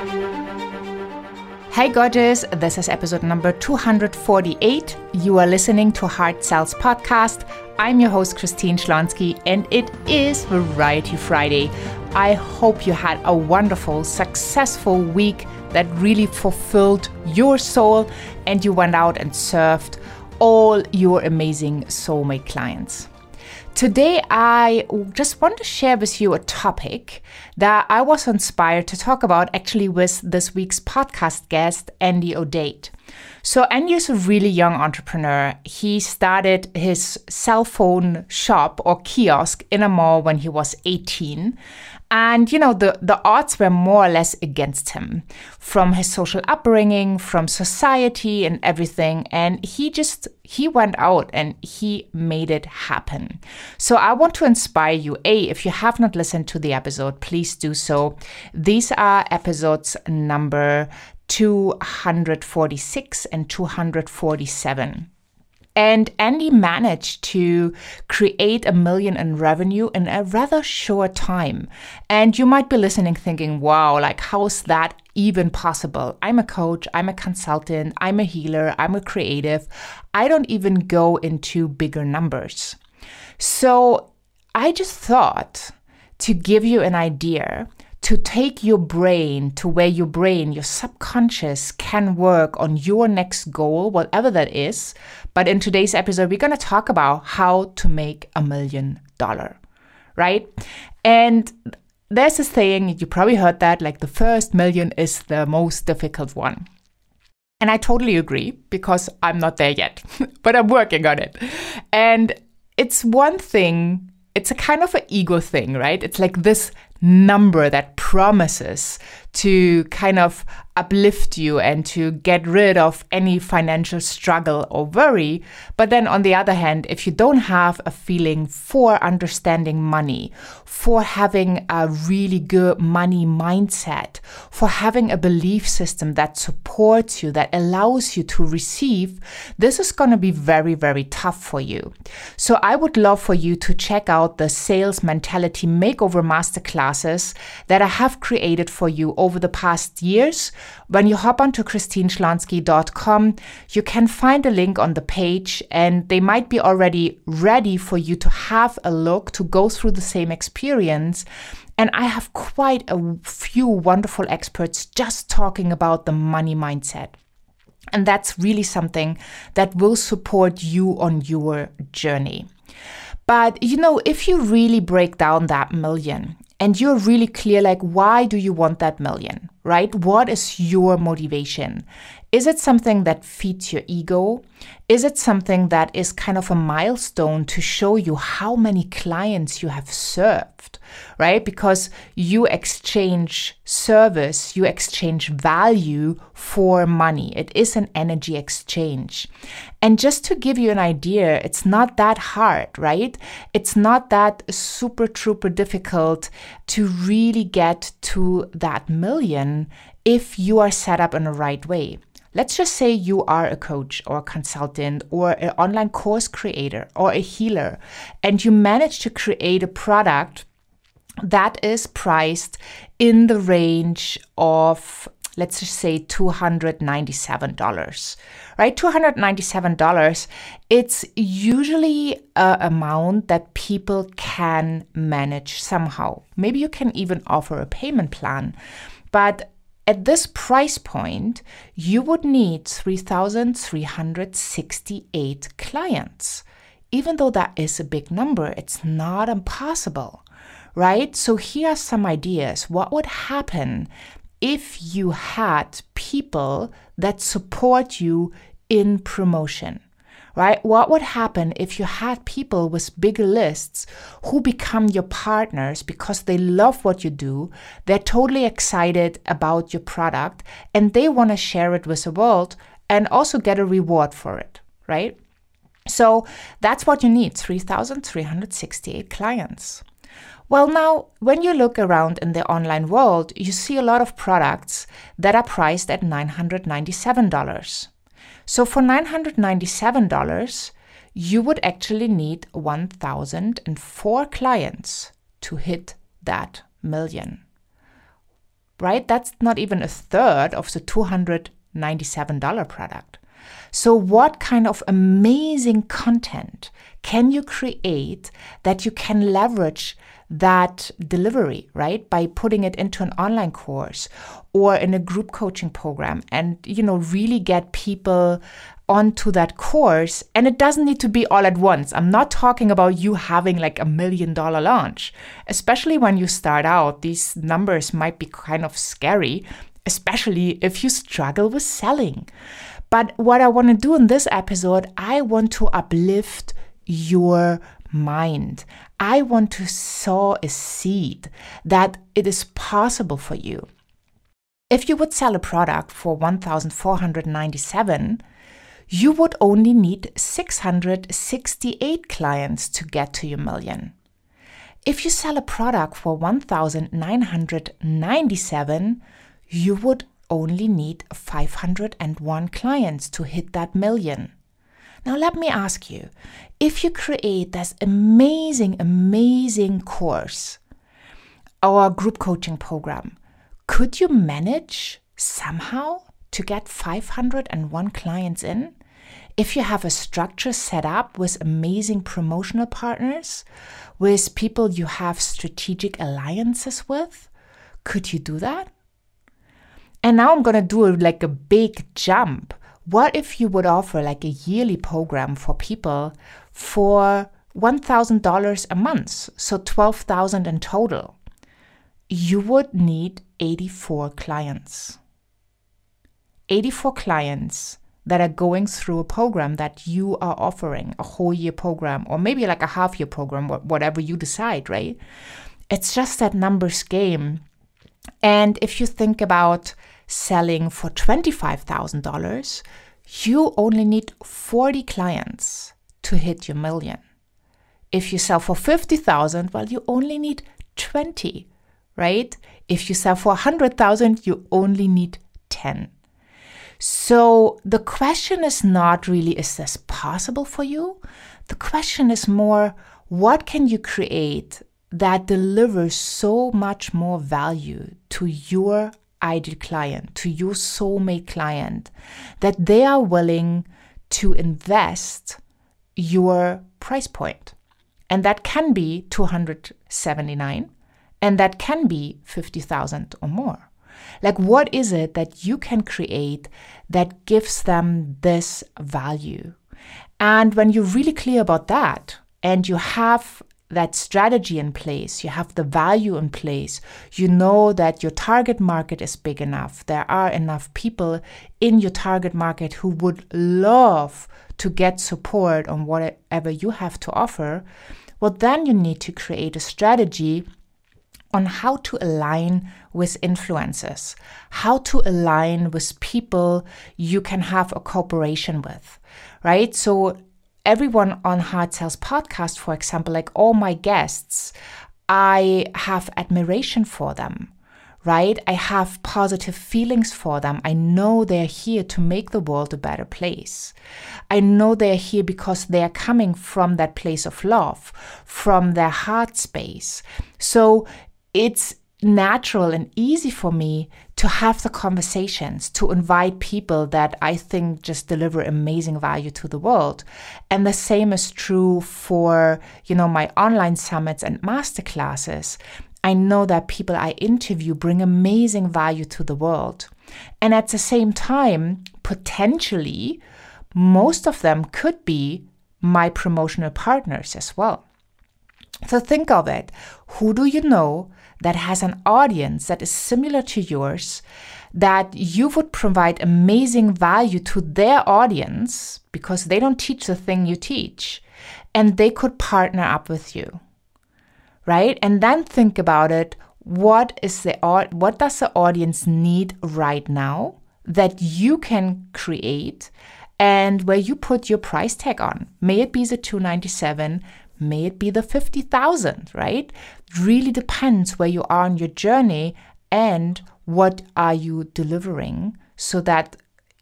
Hey, gorgeous. This is episode number 248. You are listening to Heart Sells Podcast. I'm your host, Christine Schlonski, and it is Variety Friday. I hope you had a wonderful, successful week that really fulfilled your soul and you went out and served all your amazing soulmate clients. Today, I just want to share with you a topic that I was inspired to talk about actually with this week's podcast guest, Andy O'Date. So, Andy is a really young entrepreneur. He started his cell phone shop or kiosk in a mall when he was 18. And, you know, the, the odds were more or less against him from his social upbringing, from society and everything. And he just, he went out and he made it happen. So I want to inspire you. A, if you have not listened to the episode, please do so. These are episodes number 246 and 247. And Andy managed to create a million in revenue in a rather short time. And you might be listening thinking, wow, like, how's that even possible? I'm a coach, I'm a consultant, I'm a healer, I'm a creative. I don't even go into bigger numbers. So I just thought to give you an idea to take your brain to where your brain, your subconscious, can work on your next goal, whatever that is. But in today's episode, we're going to talk about how to make a million dollar, right? And there's a saying, you probably heard that, like the first million is the most difficult one. And I totally agree because I'm not there yet, but I'm working on it. And it's one thing, it's a kind of an ego thing, right? It's like this number that promises to kind of uplift you and to get rid of any financial struggle or worry. But then on the other hand, if you don't have a feeling for understanding money, for having a really good money mindset, for having a belief system that supports you, that allows you to receive, this is going to be very, very tough for you. So I would love for you to check out the Sales Mentality Makeover Masterclasses that I have created for you over the past years. When you hop onto christineschlonski.com, you can find a link on the page and they might be already ready for you to have a look, to go through the same experience. And I have quite a few wonderful experts just talking about the money mindset. And that's really something that will support you on your journey. But you know, if you really break down that million and you're really clear, like, why do you want that million, right? What is your motivation? Is it something that feeds your ego? Is it something that is kind of a milestone to show you how many clients you have served, right? Because you exchange service, you exchange value for money. It is an energy exchange. And just to give you an idea, it's not that hard, right? It's not that super, super difficult to really get to that million if you are set up in the right way. Let's just say you are a coach or a consultant or an online course creator or a healer, and you manage to create a product that is priced in the range of let's just say $297 right? $297 it's usually an amount that people can manage somehow. Maybe you can even offer a payment plan but at this price point, you would need 3,368 clients. Even though that is a big number, it's not impossible, right? So here are some ideas. What would happen if you had people that support you in promotion? Right? What would happen if you had people with bigger lists who become your partners because they love what you do, they're totally excited about your product, and they want to share it with the world and also get a reward for it, right? So that's what you need 3,368 clients. Well, now, when you look around in the online world, you see a lot of products that are priced at $997. So for $997, you would actually need 1,004 clients to hit that million. right? That's not even a third of the $297 product. So, what kind of amazing content can you create that you can leverage that delivery, right? By putting it into an online course or in a group coaching program and, you know, really get people onto that course. And it doesn't need to be all at once. I'm not talking about you having like a million dollar launch, especially when you start out. These numbers might be kind of scary, especially if you struggle with selling. But what I want to do in this episode, I want to uplift your mind. I want to sow a seed that it is possible for you. If you would sell a product for 1497, you would only need 668 clients to get to your million. If you sell a product for 1997, you would only need 501 clients to hit that million. Now, let me ask you if you create this amazing, amazing course, our group coaching program, could you manage somehow to get 501 clients in? If you have a structure set up with amazing promotional partners, with people you have strategic alliances with, could you do that? And now I'm to do like a big jump. What if you would offer like a yearly program for people for $1,000 a month, so 12,000 in total? You would need 84 clients. 84 clients that are going through a program that you are offering, a whole year program, or maybe like a half year program, whatever you decide, right? It's just that numbers game. And if you think about selling for $25,000, you only need 40 clients to hit your million. If you sell for 50,000, well, you only need 20, right? If you sell for 100,000, you only need 10. So the question is not really, is this possible for you? The question is more, what can you create that delivers so much more value to your ideal client, to your soulmate client, that they are willing to invest your price point. And that can be 279 and that can be 50,000 or more. Like, what is it that you can create that gives them this value? And when you're really clear about that and you have that strategy in place, you have the value in place, you know that your target market is big enough, there are enough people in your target market who would love to get support on whatever you have to offer, well, then you need to create a strategy on how to align with influencers, how to align with people you can have a cooperation with, right? So, everyone on Heart Sells podcast, for example, like all my guests, I have admiration for them, right? I have positive feelings for them. I know they're here to make the world a better place. I know they're here because they're coming from that place of love, from their heart space. So it's natural and easy for me to have the conversations, to invite people that I think just deliver amazing value to the world. And the same is true for, you know, my online summits and masterclasses. I know that people I interview bring amazing value to the world. And at the same time, potentially, most of them could be my promotional partners as well. So think of it. Who do you know that has an audience that is similar to yours, that you would provide amazing value to their audience because they don't teach the thing you teach, and they could partner up with you. Right? And then think about it. What is the what does the audience need right now that you can create and where you put your price tag on? May it be the 297, May it be the 50,000, right? Really depends where you are on your journey and what are you delivering so that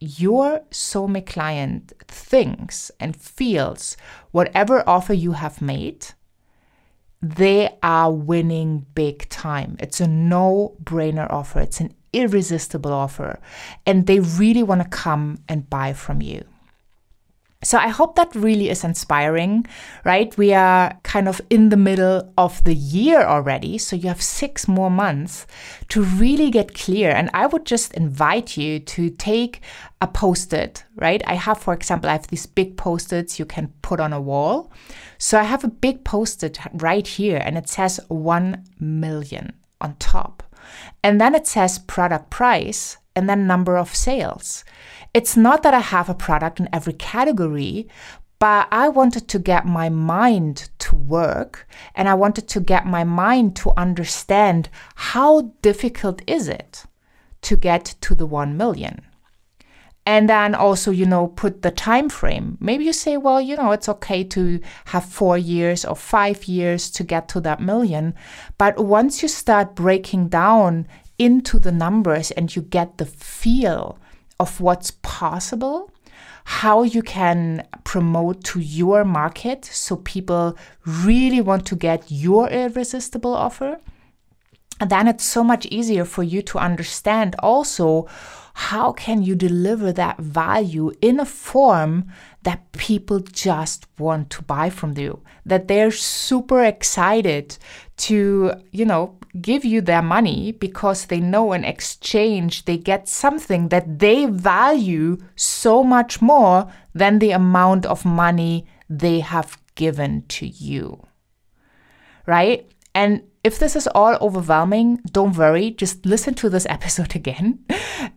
your soulmate client thinks and feels whatever offer you have made, they are winning big time. It's a no brainer offer, it's an irresistible offer, and they really want to come and buy from you. So I hope that really is inspiring, right? We are kind of in the middle of the year already. So you have six more months to really get clear. And I would just invite you to take a post it, right? I have, for example, I have these big post its you can put on a wall. So I have a big post it right here and it says 1 million on top. And then it says product price and then number of sales. It's not that I have a product in every category, but I wanted to get my mind to work and I wanted to get my mind to understand how difficult is it to get to the 1 million. And then also you know put the time frame. Maybe you say well you know it's okay to have 4 years or 5 years to get to that million. But once you start breaking down into the numbers and you get the feel of what's possible how you can promote to your market so people really want to get your irresistible offer and then it's so much easier for you to understand also how can you deliver that value in a form that people just want to buy from you that they're super excited to you know give you their money because they know in exchange they get something that they value so much more than the amount of money they have given to you. Right? And if this is all overwhelming, don't worry, just listen to this episode again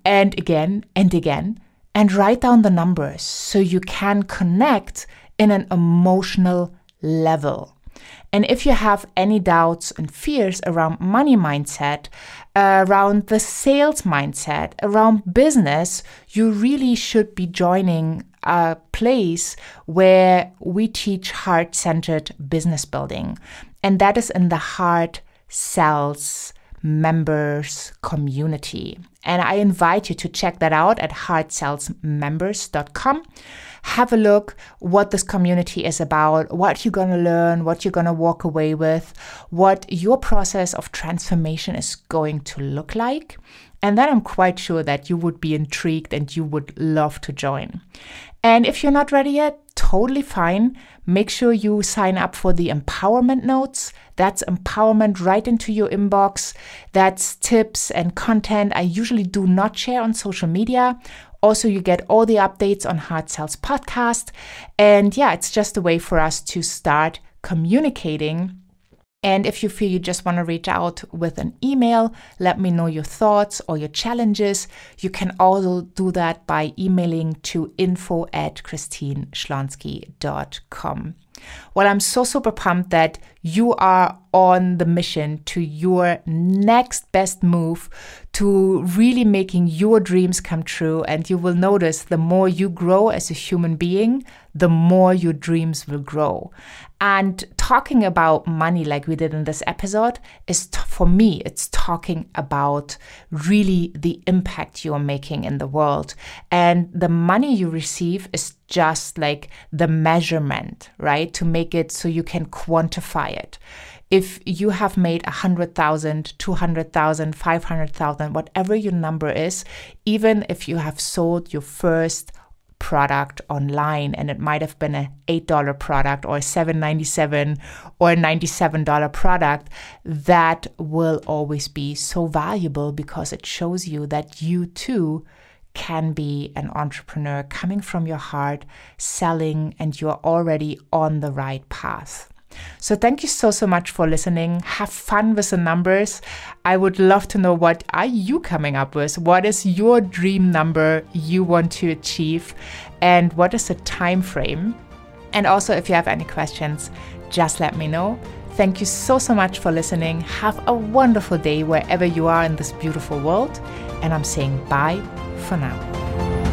and again and again and write down the numbers so you can connect in an emotional level. And if you have any doubts and fears around money mindset, uh, around the sales mindset, around business, you really should be joining a place where we teach heart centered business building. And that is in the Heart Sells members community. And I invite you to check that out at heartsellsmembers.com. Have a look what this community is about, what you're going to learn, what you're going to walk away with, what your process of transformation is going to look like. And then I'm quite sure that you would be intrigued and you would love to join. And if you're not ready yet, totally fine. Make sure you sign up for the empowerment notes. That's empowerment right into your inbox. That's tips and content I usually do not share on social media. Also, you get all the updates on Heart Sells podcast. And yeah, it's just a way for us to start communicating and if you feel you just want to reach out with an email, let me know your thoughts or your challenges. You can also do that by emailing to info at christineschlonski.com. Well, I'm so super pumped that you are on the mission to your next best move to really making your dreams come true. And you will notice the more you grow as a human being, the more your dreams will grow. And talking about money, like we did in this episode, is t- for me, it's talking about really the impact you are making in the world. And the money you receive is just like the measurement, right? To make it so you can quantify it. If you have made 100,000, 200,000, 500,000, whatever your number is, even if you have sold your first product online and it might have been a $8 product or a $7.97 or a $97 product that will always be so valuable because it shows you that you too can be an entrepreneur coming from your heart selling and you're already on the right path so thank you so so much for listening. Have fun with the numbers. I would love to know what are you coming up with? What is your dream number you want to achieve and what is the time frame? And also if you have any questions, just let me know. Thank you so so much for listening. Have a wonderful day wherever you are in this beautiful world and I'm saying bye for now.